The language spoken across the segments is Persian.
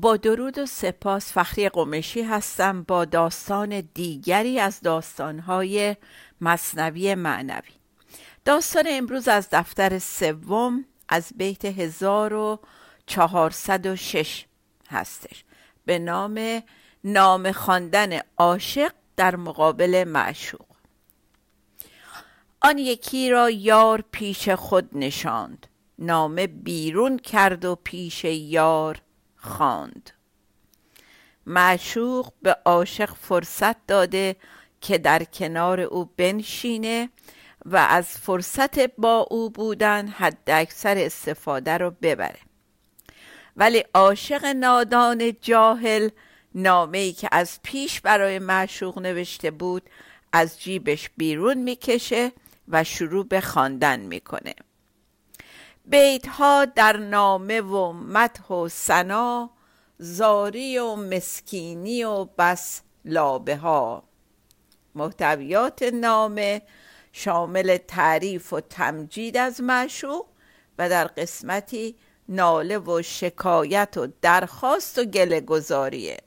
با درود و سپاس فخری قمشی هستم با داستان دیگری از داستانهای مصنوی معنوی. داستان امروز از دفتر سوم از بیت 1406 هستش. به نام نام خواندن عاشق در مقابل معشوق. آن یکی را یار پیش خود نشاند. نامه بیرون کرد و پیش یار خواند. معشوق به عاشق فرصت داده که در کنار او بنشینه و از فرصت با او بودن حد اکثر استفاده رو ببره. ولی عاشق نادان جاهل نامه ای که از پیش برای معشوق نوشته بود از جیبش بیرون می‌کشه و شروع به خواندن می‌کنه. بیت ها در نامه و مدح و سنا زاری و مسکینی و بس لابه ها محتویات نامه شامل تعریف و تمجید از معشوق و در قسمتی ناله و شکایت و درخواست و گله گذاریه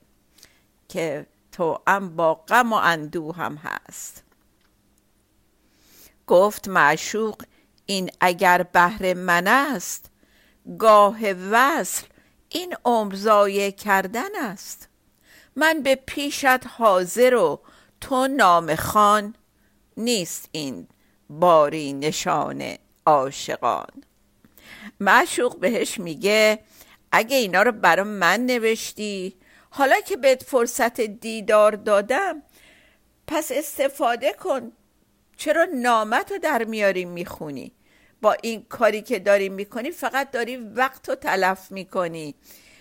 که تو ام با غم و اندوه هم هست. گفت معشوق این اگر بهر من است گاه وصل این عمر کردن است. من به پیشت حاضر و تو نام خان نیست این باری نشان عاشقان. معشوق بهش میگه اگه اینا رو برای من نوشتی حالا که بهت فرصت دیدار دادم پس استفاده کن. چرا نامت رو در میاری می‌خونی؟ با این کاری که داری می‌کنی فقط داری وقت رو تلف می‌کنی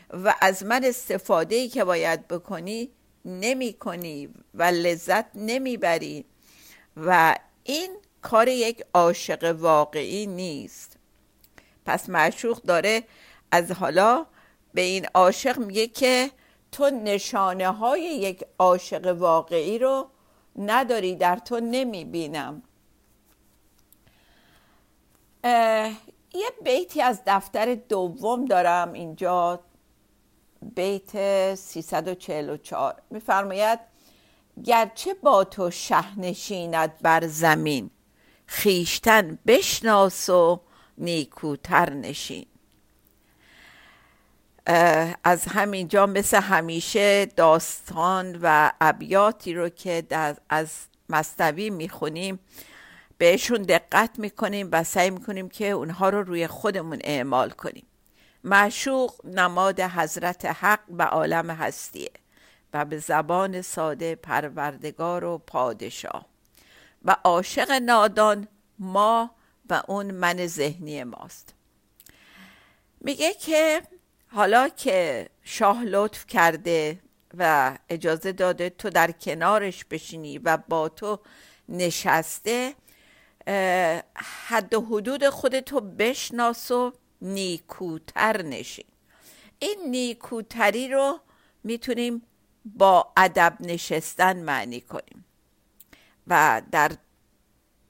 و از من استفاده ای که باید بکنی نمی کنی و لذت نمی‌بری و این کار یک عاشق واقعی نیست. پس معشوق داره از حالا به این عاشق میگه که تو نشانه های یک عاشق واقعی رو نداری در تو نمی‌بینم. یه بیتی از دفتر دوم دارم اینجا بیت 344 میفرماید گرچه با تو شه نشیند بر زمین خیشتن بشناس و نیکوتر نشین. از همینجا مثل همیشه داستان و ابیاتی رو که از مستوی می‌خونیم بهشون دقت می‌کنیم و سعی می‌کنیم که اونها رو روی خودمون اعمال کنیم. معشوق نماد حضرت حق و عالم هستیه و به زبان ساده پروردگار و پادشاه. و عاشق نادان ما و اون من ذهنی ماست. میگه که حالا که شاه لطف کرده و اجازه داده تو در کنارش بشینی و با تو نشسته حد و حدود خودتو بشناس و نیکوتر نشین. این نیکوتری رو می‌تونیم با ادب نشستن معنی کنیم. و در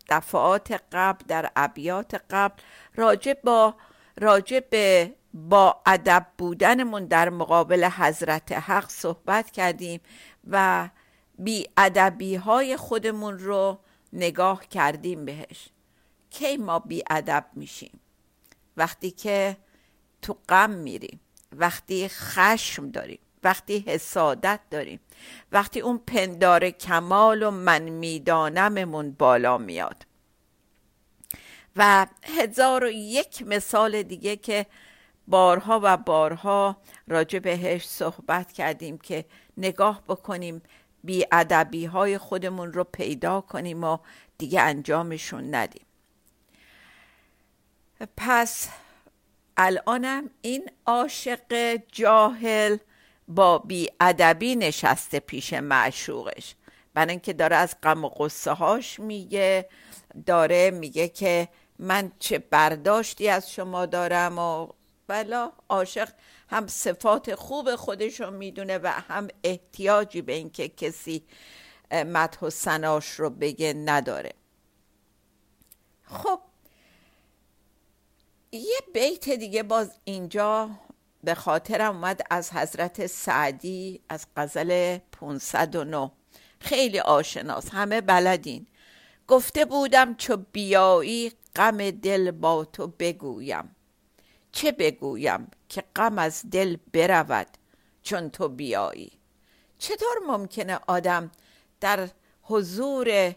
دفعات قبل در ابیات قبل راجع با راجع به با ادب بودنمون در مقابل حضرت حق صحبت کردیم و بی ادبی های خودمون رو نگاه کردیم بهش. کی ما بی ادب میشیم؟ وقتی که تو غم میریم وقتی خشم داریم وقتی حسادت داریم وقتی اون پندار کمال و من میدانممون بالا میاد. و هزار و یک مثال دیگه که بارها و بارها راجع بهش صحبت کردیم که نگاه بکنیم ادبی های خودمون رو پیدا کنیم و دیگه انجامشون ندیم. پس الانم این عاشق جاهل با بیادبی نشسته پیش معشوقش. برای اینکه داره از غم و قصه هاش میگه داره میگه که من چه برداشتی از شما دارم و بلا عاشق هم صفات خوب خودشو می‌دونه و هم احتیاجی به اینکه کسی مدح و سناش رو بگه نداره. خب یه بیت دیگه باز اینجا به خاطرم اومد از حضرت سعدی از غزل 509 خیلی آشناس همه بلدین. گفته بودم چو بیایی غم دل با تو بگویم. چه بگویم که غم از دل برود چون تو بیایی؟ چطور ممکنه آدم در حضور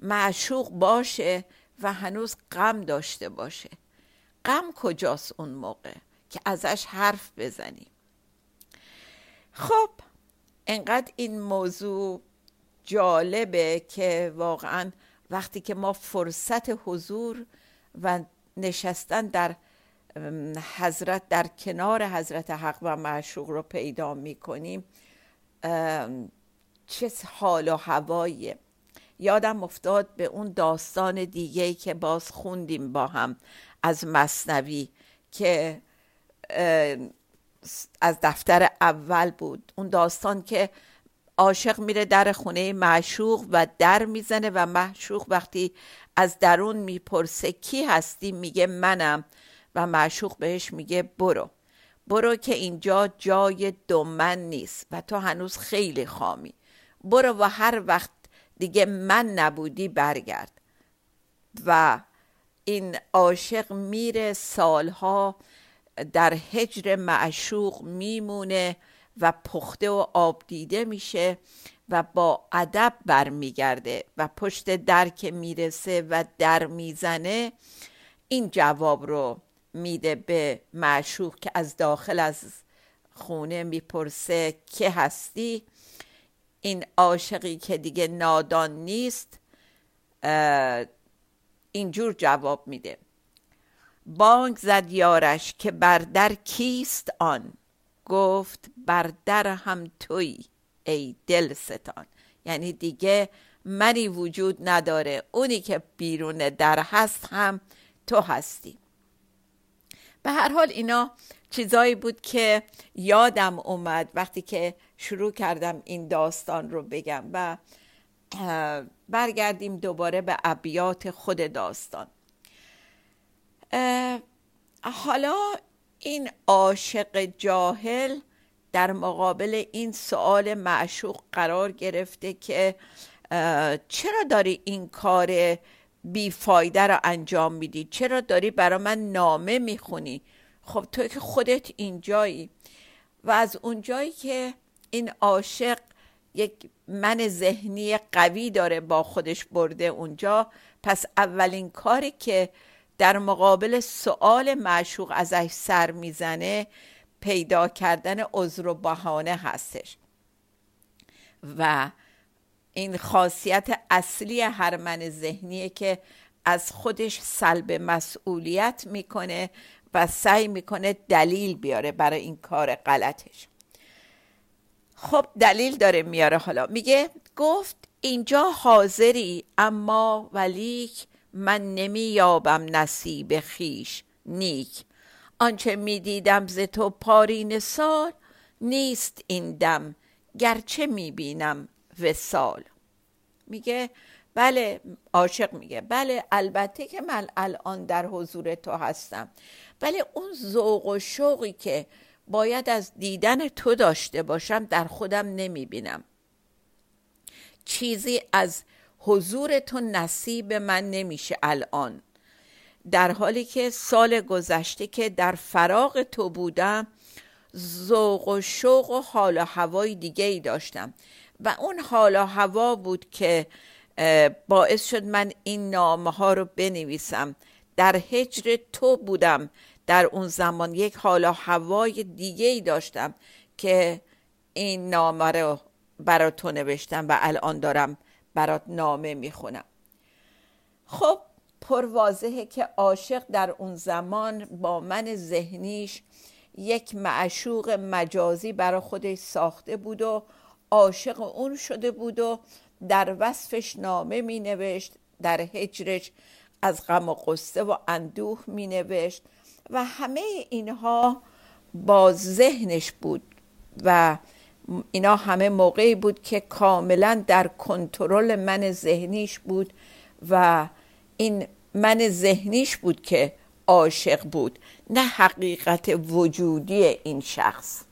معشوق باشه و هنوز غم داشته باشه؟ غم کجاست اون موقع که ازش حرف بزنیم؟ خب انقدر این موضوع جالبه که واقعا وقتی که ما فرصت حضور و نشستن در حضرت در کنار حضرت حق و معشوق رو پیدا می‌کنیم. چه حال و هواییه یادم افتاد به اون داستان دیگه که باز خوندیم با هم از مصنوی که از دفتر اول بود. اون داستان که عاشق میره در خونه معشوق و در می‌زنه و معشوق وقتی از درون می‌پرسه کی هستی؟ میگه منم. و معشوق بهش میگه برو. برو که اینجا جای دومن نیست و تو هنوز خیلی خامی. برو و هر وقت دیگه من نبودی برگرد. و این عاشق میره سالها در حجر معشوق میمونه و پخته و آب دیده میشه و با ادب برمیگرده و پشت در که می‌رسه و در می‌زنه این جواب رو میده به معشوق که از داخل از خونه می‌پرسه که هستی. این عاشقی که دیگه نادان نیست اینجور جواب میده. بانگ زد یارش که بر در کیست آن؟ گفت بر در هم توی ای دل ستان یعنی دیگه منی وجود نداره. اونی که بیرون در هست هم تو هستی. به هر حال اینا چیزایی بود که یادم اومد وقتی که شروع کردم این داستان رو بگم و برگردیم دوباره به ابیات خود داستان. حالا این عاشق جاهل در مقابل این سوال معشوق قرار گرفته که چرا داری این کار بیفایده رو انجام میدی. چرا داری برا من نامه می‌خونی؟ خب تو که خودت اینجایی. و از اونجایی که این عاشق یک من ذهنی قوی داره با خودش برده اونجا پس اولین کاری که در مقابل سوال معشوق ازش سر می‌زنه پیدا کردن عذر و بهانه هستش. و این خاصیت اصلی هر من ذهنیه که از خودش سلب مسئولیت می‌کنه و سعی می‌کنه دلیل بیاره برای این کار غلطش. خب دلیل داره میاره حالا. میگه گفت اینجا حاضری اما ولیک من نمی یابم نصیب خیش. نیک. آنچه می‌دیدم ز تو پارین سال نیست این دم. گرچه می‌بینم وسال میگه بله عاشق میگه. بله البته که من الان در حضور تو هستم. ولی اون ذوق و شوقی که باید از دیدن تو داشته باشم در خودم نمی‌بینم. چیزی از حضور تو نصیب من نمیشه الان. در حالی که سال گذشته که در فراغ تو بودم ذوق و شوق و حال و هوای دیگه ای داشتم. و اون حال و هوا بود که باعث شد من این نامه ها رو بنویسم. در هجر تو بودم. در اون زمان یک حال و هوای دیگه ای داشتم که این نامه رو برات تو نوشتم و الان دارم برات نامه می‌خونم. خب پر واضحه که عاشق در اون زمان با من ذهنیش یک معشوق مجازی برای خودش ساخته بود و عاشق اون شده بود و در وصفش نامه می نوشت در هجرش از غم و قصه و اندوه می نوشت و همه اینها با ذهنش بود و اینا همه موقعی بود که کاملا در کنترل من ذهنیش بود و این من ذهنیش بود که عاشق بود نه حقیقت وجودی این شخص.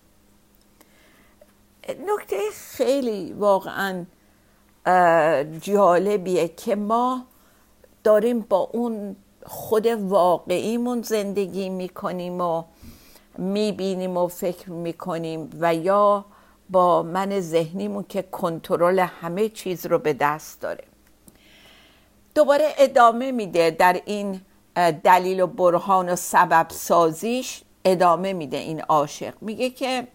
نکته خیلی واقعا جالبیه که ما داریم با اون خود واقعیمون زندگی می‌کنیم و می‌بینیم و فکر می‌کنیم و یا با من ذهنیمون که کنترل همه چیز رو به دست داره. دوباره ادامه میده در این دلیل و برهان و سبب سازیش ادامه میده این عاشق. میگه که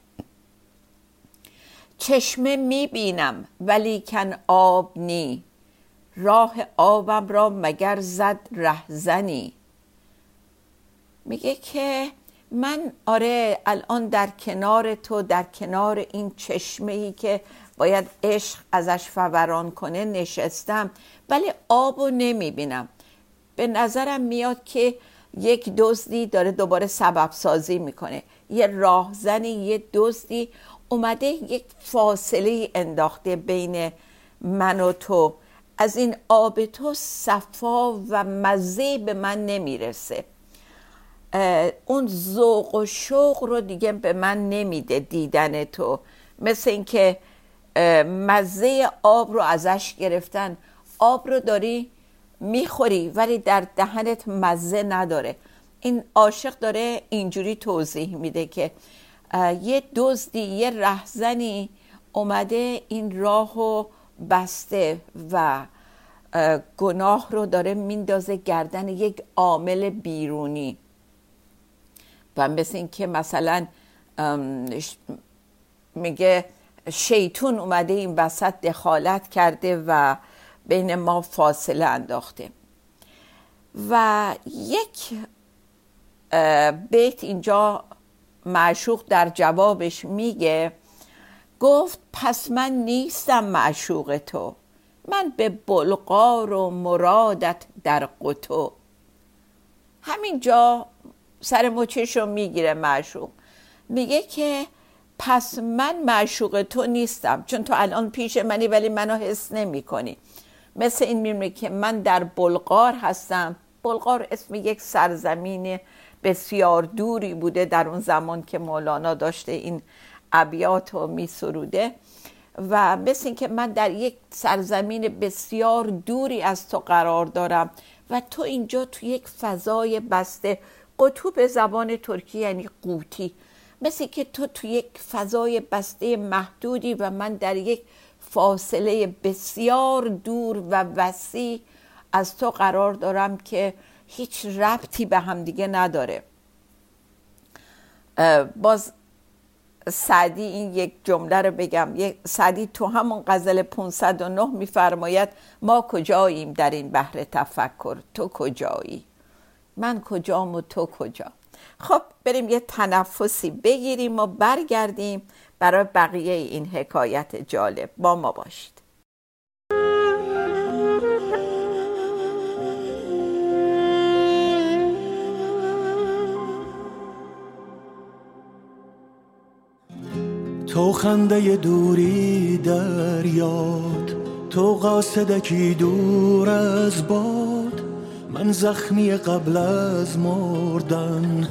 چشمه می‌بینم ولی کن آب نی. راه آبم را مگر زد رهزنی. میگه که من آره الان در کنار تو در کنار این چشمه ای که باید عشق ازش فوران کنه نشستم ولی آب رو نمی‌بینم. به نظرم میاد که یک دزدی داره دوباره سبب سازی می‌کنه. یه راهزنی یه دزدی اومده یک فاصله انداخته بین من و تو. از این آب تو صفا و مزه به من نمی‌رسه. اون ذوق و شوق رو دیگه به من نمیده دیدن تو. مثل اینکه مزه آب رو ازش گرفتن. آب رو داری می‌خوری ولی در دهنت مزه نداره. این عاشق داره اینجوری توضیح میده که یه دزدی یه رهزنی اومده این راه رو بسته و گناه رو داره میندازه گردن یک عامل بیرونی. و مثل این که مثلا میگه شیطون اومده این وسط دخالت کرده و بین ما فاصله انداخته. و یک بیت اینجا معشوق در جوابش میگه گفت پس من نیستم معشوق تو. من به بلغار و مرادت در قطو همینجا سر مچش رو می‌گیره معشوق. میگه که پس من معشوق تو نیستم چون تو الان پیش منی ولی منو حس نمی کنی مثل این میمونه که من در بلغار هستم. بلغار اسم یک سرزمین بسیار دوری بوده در اون زمان که مولانا داشته این ابیات رو می سروده و مثل این که من در یک سرزمین بسیار دوری از تو قرار دارم و تو اینجا تو یک فضای بسته. قطوب زبان ترکی یعنی قوتی مثل که تو تو یک فضای بسته محدودی و من در یک فاصله بسیار دور و وسیع از تو قرار دارم که هیچ ربطی به هم دیگه نداره. باز سعدی این یک جمله رو بگم. سعدی تو همون غزل 509 میفرماید ما کجاییم در این بحر تفکر؟ تو کجایی؟ من کجام و تو کجا؟ خب بریم یه تنفسی بگیریم و برگردیم برای بقیه این حکایت جالب. با ما باشید. تو خنده دوری در یاد تو قاصدکی دور از باد. من زخمی قبل از مردن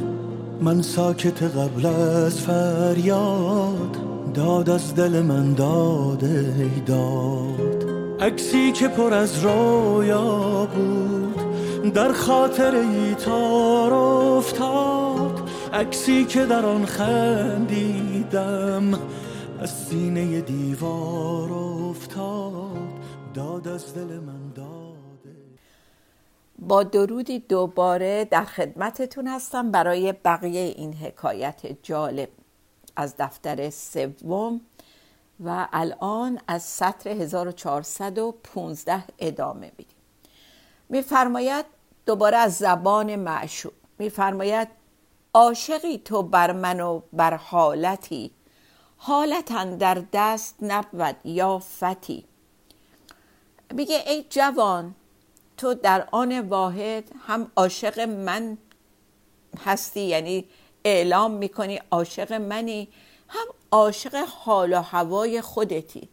من ساکت قبل از فریاد. داد از دل من داده داد. عکسی که پر از رویا بود در خاطر ای تار افتاد. عکسی که در آن خندیدم از سینه دیوار افتاد داد از دل من داده. با درودی دوباره در خدمتتون هستم. برای بقیه این حکایت جالب از دفتر سوم و الان از سطر 1415 ادامه میدیم. میفرماید دوباره از زبان معشوق. میفرماید عاشقی تو بر من و بر حالتی حالتن در دست نبود یا فتی. میگه ای جوان تو در آن واحد هم عاشق من هستی یعنی اعلام می‌کنی عاشق منی هم عاشق حال و هوای خودتی.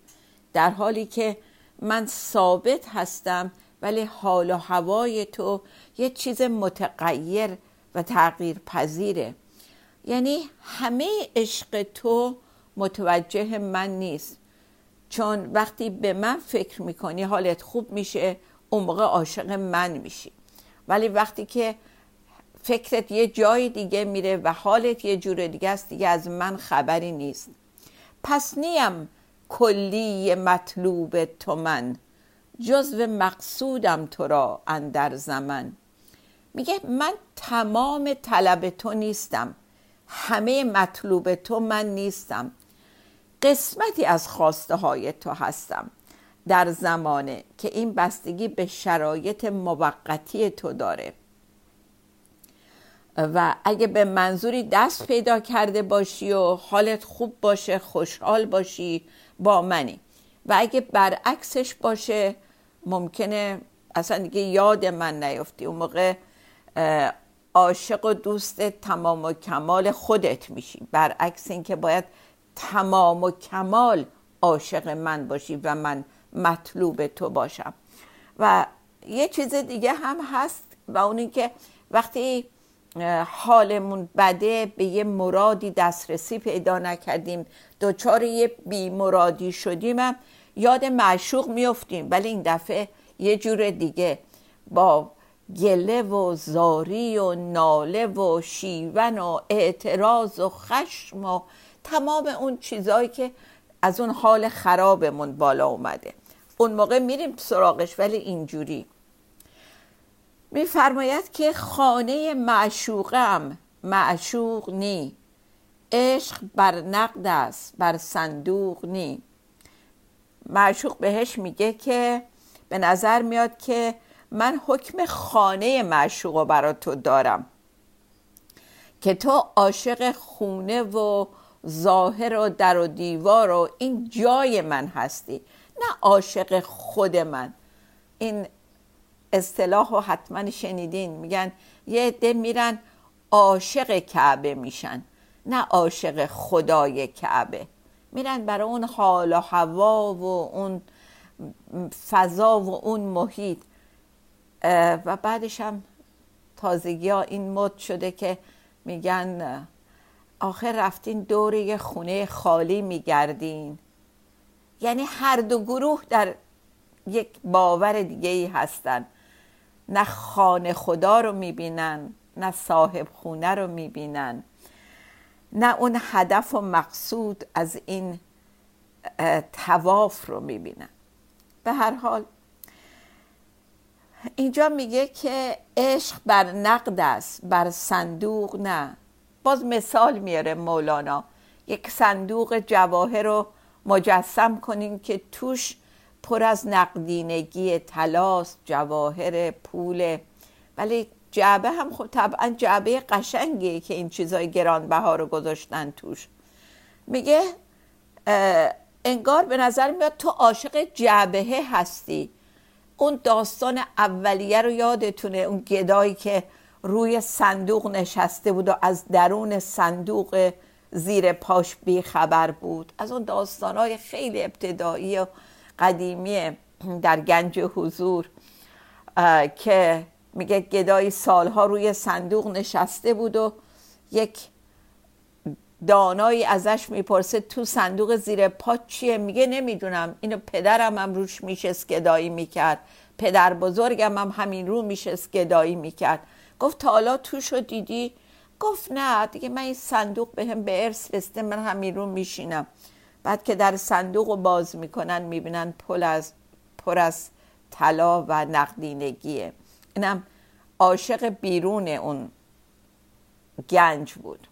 در حالی که من ثابت هستم ولی حال و هوای تو یه چیز متغیر و تغییر پذیره یعنی همه عشق تو متوجه من نیست. چون وقتی به من فکر می‌کنی حالت خوب میشه اون موقع عاشق من میشی. ولی وقتی که فکرت یه جای دیگه میره و حالت یه جور دیگه است دیگه از من خبری نیست. پس نیم کلی مطلوب تو من جزو مقصودم تو را اندر زمن. میگه من تمام طلب تو نیستم. همه مطلوب تو من نیستم. قسمتی از خواسته های تو هستم. در زمانه که این بستگی به شرایط موقتی تو داره. و اگه به منظوری دست پیدا کرده باشی و حالت خوب باشه خوشحال باشی با منی. و اگه برعکسش باشه ممکنه اصلا دیگه یاد من نیفتی. اون موقع عاشق و دوست تمام و کمال خودت میشی. برعکس اینکه باید تمام و کمال عاشق من باشی و من مطلوب تو باشم. و یه چیز دیگه هم هست و اون که وقتی حالمون بده به یه مرادی دسترسی پیدا نکردیم دوچار یه بیمرادی شدیم هم یاد معشوق میفتیم ولی این دفعه یه جور دیگه با گله و زاری و ناله و شیون و اعتراض و خشم و تمام اون چیزهایی که از اون حال خرابمون بالا اومده. اون موقع میریم سراغش ولی اینجوری. میفرماید که خانه معشوقم معشوق نی. عشق بر نقد است بر صندوق نی. معشوق بهش میگه که به نظر میاد که من حکم خانه معشوق رو برا تو دارم که تو عاشق خونه و ظاهر و در و دیوار و این جای من هستی نه عاشق خود من. این اصطلاح رو حتما شنیدین؟ میگن یه عده میرن عاشق کعبه میشن نه عاشق خدای کعبه. میرن برای اون حال و هوا و اون فضا و اون محیط. و بعدش هم تازگی ها این مد شده که میگن آخر رفتین دور یه خونه خالی میگردین. یعنی هر دو گروه در یک باور دیگه ای هستن. نه خانه خدا رو می‌بینن نه صاحب خونه رو می‌بینن. نه اون هدف و مقصود از این تواف رو می‌بینن. به هر حال اینجا میگه که عشق بر نقد است بر صندوق نه. باز مثال میاره مولانا. یک صندوق جواهر رو مجسم کنیم که توش پر از نقدینگی تلاست جواهر پول. ولی جعبه هم خب طبعا جعبه قشنگیه که این چیزای گرانبها رو گذاشتن توش. میگه انگار به نظر میاد تو عاشق جعبه هستی. اون داستان اولیه رو یادتونه اون گدایی که روی صندوق نشسته بود و از درون صندوق زیر پاش بی خبر بود. از اون داستانهای خیلی ابتدایی و قدیمی در گنج حضور که میگه گدای سالها روی صندوق نشسته بود و یک دانایی ازش می‌پرسه تو صندوق زیر پا چیه؟ میگه نمی‌دونم. اینو پدرم هم روش میشست گدایی می‌کرد. پدر بزرگم هم همین رو میشست گدایی می‌کرد. گفت تا حالا توشو دیدی؟ گفت نه. دیگه من این صندوق به هم به ارث رسته من همین رو میشینم. بعد که در صندوق رو باز می‌کنن می‌بینن پل از پر از طلا و نقدینگیه. اینم عاشق بیرون اون گنج بود.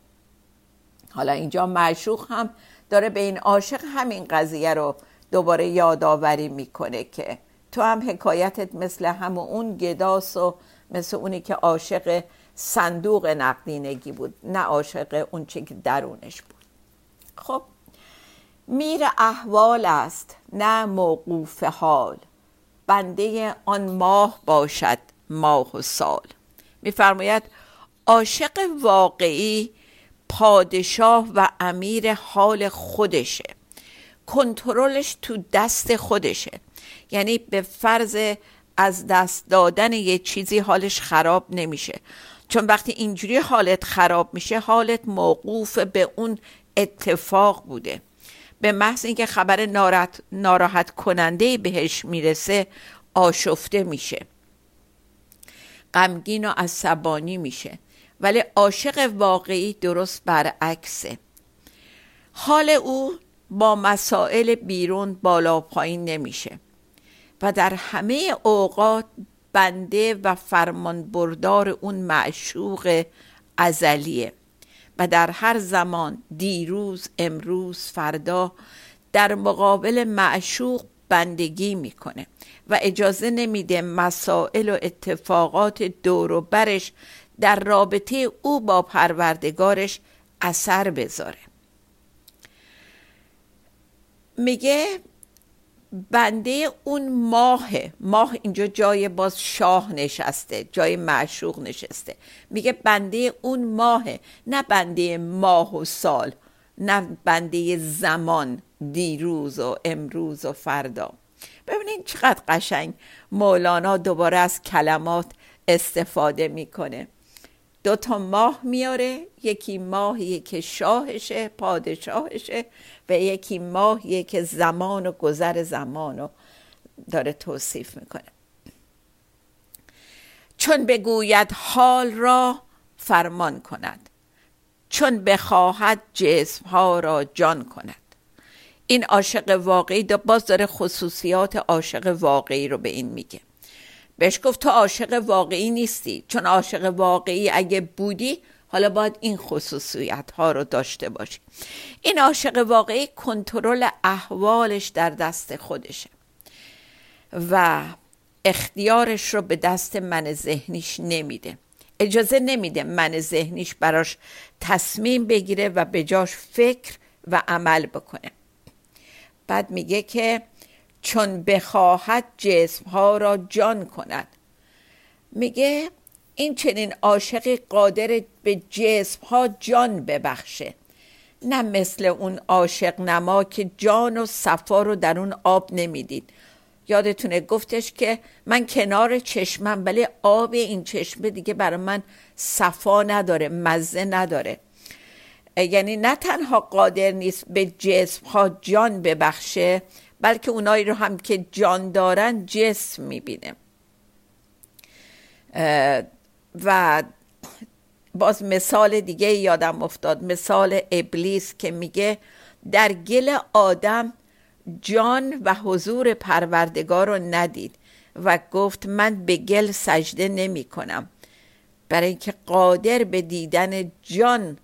حالا اینجا معشوق هم داره به این عاشق همین قضیه رو دوباره یادآوری می‌کنه که تو هم حکایتت مثل هم اون گداس و مثل اونی که عاشق صندوق نقدینگی بود نه عاشق اون چی که درونش بود. خب میر احوال است نه موقوف حال. بنده آن ماه باشد ماه و سال. میفرماید عاشق واقعی پادشاه و امیر حال خودشه. کنترلش تو دست خودشه. یعنی به فرض از دست دادن یه چیزی حالش خراب نمیشه. چون وقتی اینجوری حالت خراب میشه حالت موقوف به اون اتفاق بوده. به محض اینکه خبر ناراحت, ناراحت کننده بهش می‌رسه آشفته میشه. غمگین و عصبانی میشه. ولی عاشق واقعی درست برعکسه. حال او با مسائل بیرون بالا پایین نمیشه و در همه اوقات بنده و فرمان بردار اون معشوق ازلیه و در هر زمان دیروز امروز فردا در مقابل معشوق بندگی می‌کنه و اجازه نمیده مسائل و اتفاقات دور و برش در رابطه او با پروردگارش اثر بذاره. میگه بنده اون ماه ماه اینجا جای باز شاه نشسته جای معشوق نشسته. میگه بنده اون ماهه. نه بنده ماه و سال نه بنده زمان دیروز و امروز و فردا. ببینید چقدر قشنگ مولانا دوباره از کلمات استفاده می‌کنه. دو تا ماه میاره یکی ماهیه که شاهشه پادشاهشه و یکی ماهیه که زمان و گذر زمان داره توصیف می‌کنه. چون بگوید حال را فرمان کند چون بخواهد جسم ها را جان کند. این عاشق واقعی باز داره خصوصیات عاشق واقعی رو به این میگه. بهش گفت تو عاشق واقعی نیستی. چون عاشق واقعی اگه بودی حالا باید این خصوصیت ها رو داشته باشی. این عاشق واقعی کنترل احوالش در دست خودشه و اختیارش رو به دست من ذهنیش نمیده. اجازه نمیده من ذهنیش براش تصمیم بگیره و به جاش فکر و عمل بکنه. بعد میگه که چون بخواهد جسم ها را جان کند. میگه این چنین عاشقی قادر به جسم ها جان ببخشه. نه مثل اون عاشق نما که جان و صفا رو در اون آب نمی‌دید. یادتونه گفتش که من کنار چشمم ولی آب این چشمه دیگه برای من صفا نداره مزه نداره. یعنی نه تنها قادر نیست به جسم ها جان ببخشه بلکه اونایی رو هم که جان دارن جسم می‌بینه. و باز مثال دیگه یادم افتاد. مثال ابلیس که میگه در گل آدم جان و حضور پروردگار رو ندید و گفت من به گل سجده نمی کنم برای اینکه قادر به دیدن جان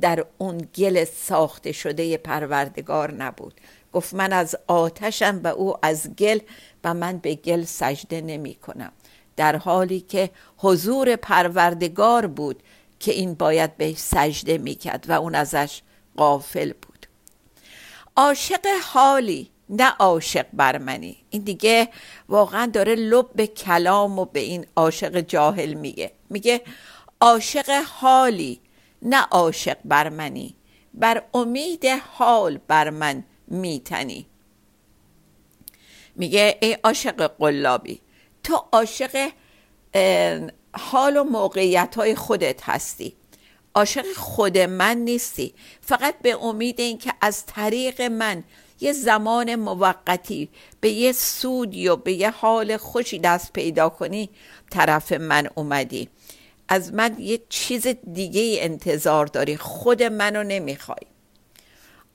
در اون گل ساخته شده پروردگار نبود. گفت من از آتشم و او از گل و من به گل سجده نمی کنم. در حالی که حضور پروردگار بود که این باید به سجده می‌کرد و اون ازش قافل بود. عاشق حالی نه عاشق برمنی این دیگه واقعا داره لب به کلام و به این عاشق جاهل میگه. میگه عاشق حالی نه عاشق برمنی بر امید حال بر من میتنی. میگه ای عاشق قلابی تو عاشق حال و موقعیت های خودت هستی. عاشق خود من نیستی. فقط به امید اینکه از طریق من یه زمان موقتی به یه سودی و به یه حال خوشی دست پیدا کنی طرف من اومدی. از من یه چیز دیگه انتظار داری. خود منو نمی‌خوای.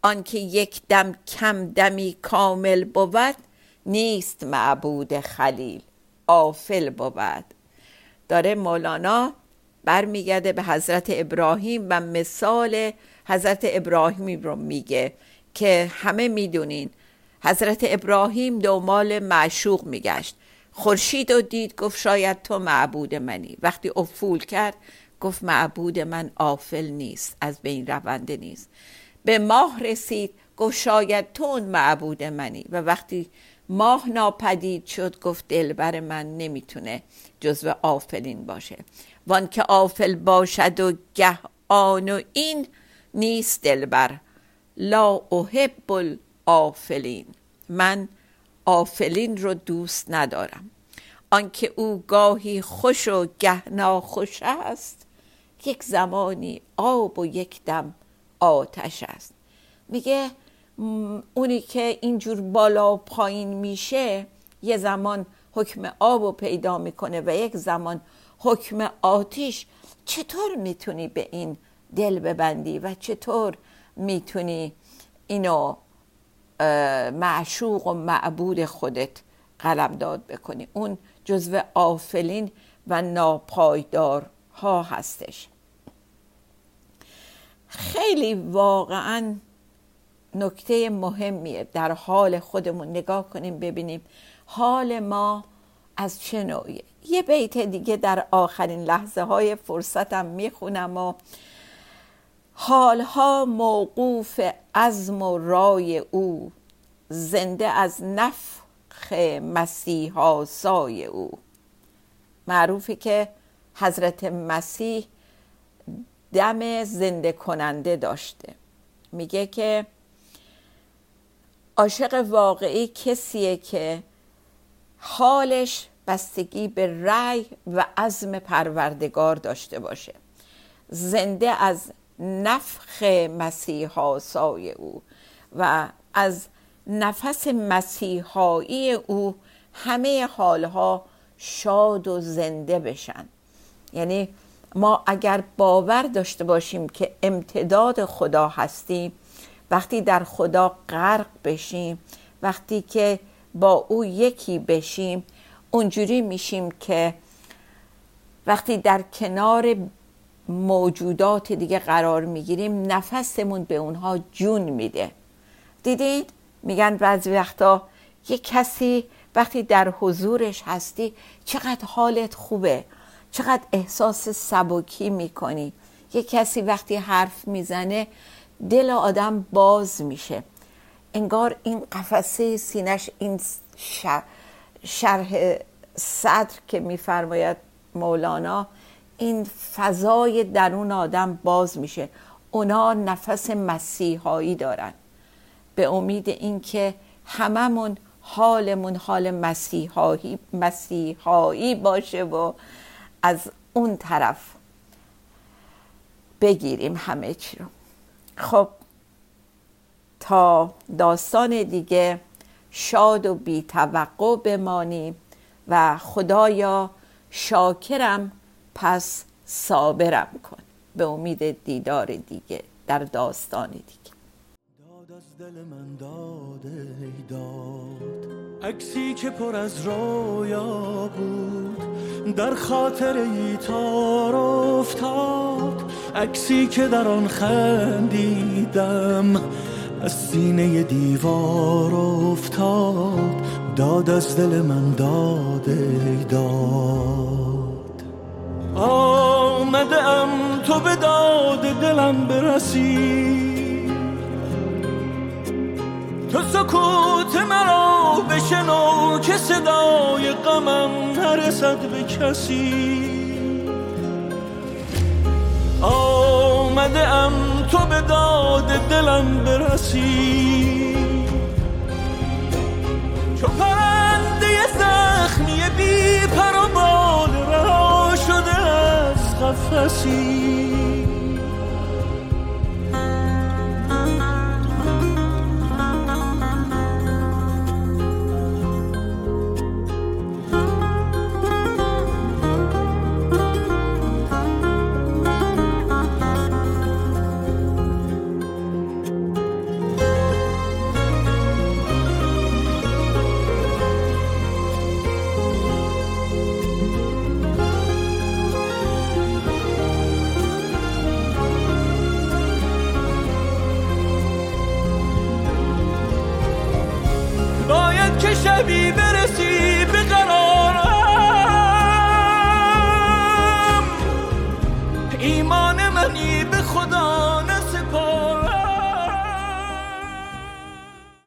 آنکه یک دم کم دمی کامل بود نیست معبود خلیل آفل بود. داره مولانا برمیگرده به حضرت ابراهیم و مثال حضرت ابراهیم رو میگه که همه می‌دونین حضرت ابراهیم دومال معشوق میگشت. خورشید و دید گفت شاید تو معبود منی. وقتی افول کرد گفت معبود من آفل نیست از بین رونده نیست. به ماه رسید گفت شاید تو اون معبود منی. و وقتی ماه ناپدید شد گفت دلبر من نمی‌تونه جزو آفلین باشه. وان که آفل باشد و گه آن و این نیست دلبر. لا احب الافلین من آفلین رو دوست ندارم. آنکه او گاهی خوش و گه ناخوش است یک زمانی آب و یک دم آتش است. میگه اونی که اینجور بالا و پایین میشه یه زمان حکم آب رو پیدا می‌کنه و یک زمان حکم آتیش. چطور می‌تونی به این دل ببندی و چطور می‌تونی اینو معشوق و معبود خودت قلمداد بکنی؟ اون جزو آفلین و ناپایدار ها هستش. خیلی واقعا نکته مهمیه در حال خودمون نگاه کنیم ببینیم حال ما از چه نوعیه. یه بیت دیگه در آخرین لحظه های فرصتم می‌خونم و حالها موقوف عزم و رای او زنده از نفخ مسیحا سای او. معروفی که حضرت مسیح دم زنده کننده داشته. میگه که عاشق واقعی کسیه که حالش بستگی به رأی و عزم پروردگار داشته باشه. زنده از نفخ مسیحا سای او و از نفس مسیحایی او همه حالها شاد و زنده بشن. یعنی ما اگر باور داشته باشیم که امتداد خدا هستیم وقتی در خدا غرق بشیم وقتی که با او یکی بشیم اونجوری میشیم که وقتی در کنار موجودات دیگه قرار می‌گیریم نفسمون به اونها جون میده. دیدید؟ میگن بعضی وقتا یه کسی وقتی در حضورش هستی چقدر حالت خوبه. چقدر احساس سبکی می‌کنی؟ یه کسی وقتی حرف می‌زنه دل آدم باز میشه. انگار این قفسه سینش این شرح صدر که میفرماید مولانا این فضای درون آدم باز میشه. اونا نفس مسیحایی دارن. به امید اینکه هممون حالمون حال مسیحایی مسیحایی باشه و از اون طرف بگیریم همه چی رو. خب تا داستان دیگه شاد و بی توقع بمانیم و خدایا شاکرم پس صابرم کن به امید دیدار دیگه در داستان دیگه. داد از دل من داده داد. عکسی که پر از رویا بود در خاطر ای تار افتاد عکسی که در آن خندیدم از سینه دیوار افتاد داد از دل من داده داد. آمده تو به داد دلم برسی. تو سکوت مرا بشنو که صدای غمم نرسد به کسی. آمده ام تو به داد دلم برسی. چو پرنده زخمی بی پر و بال رها شده از قفسی.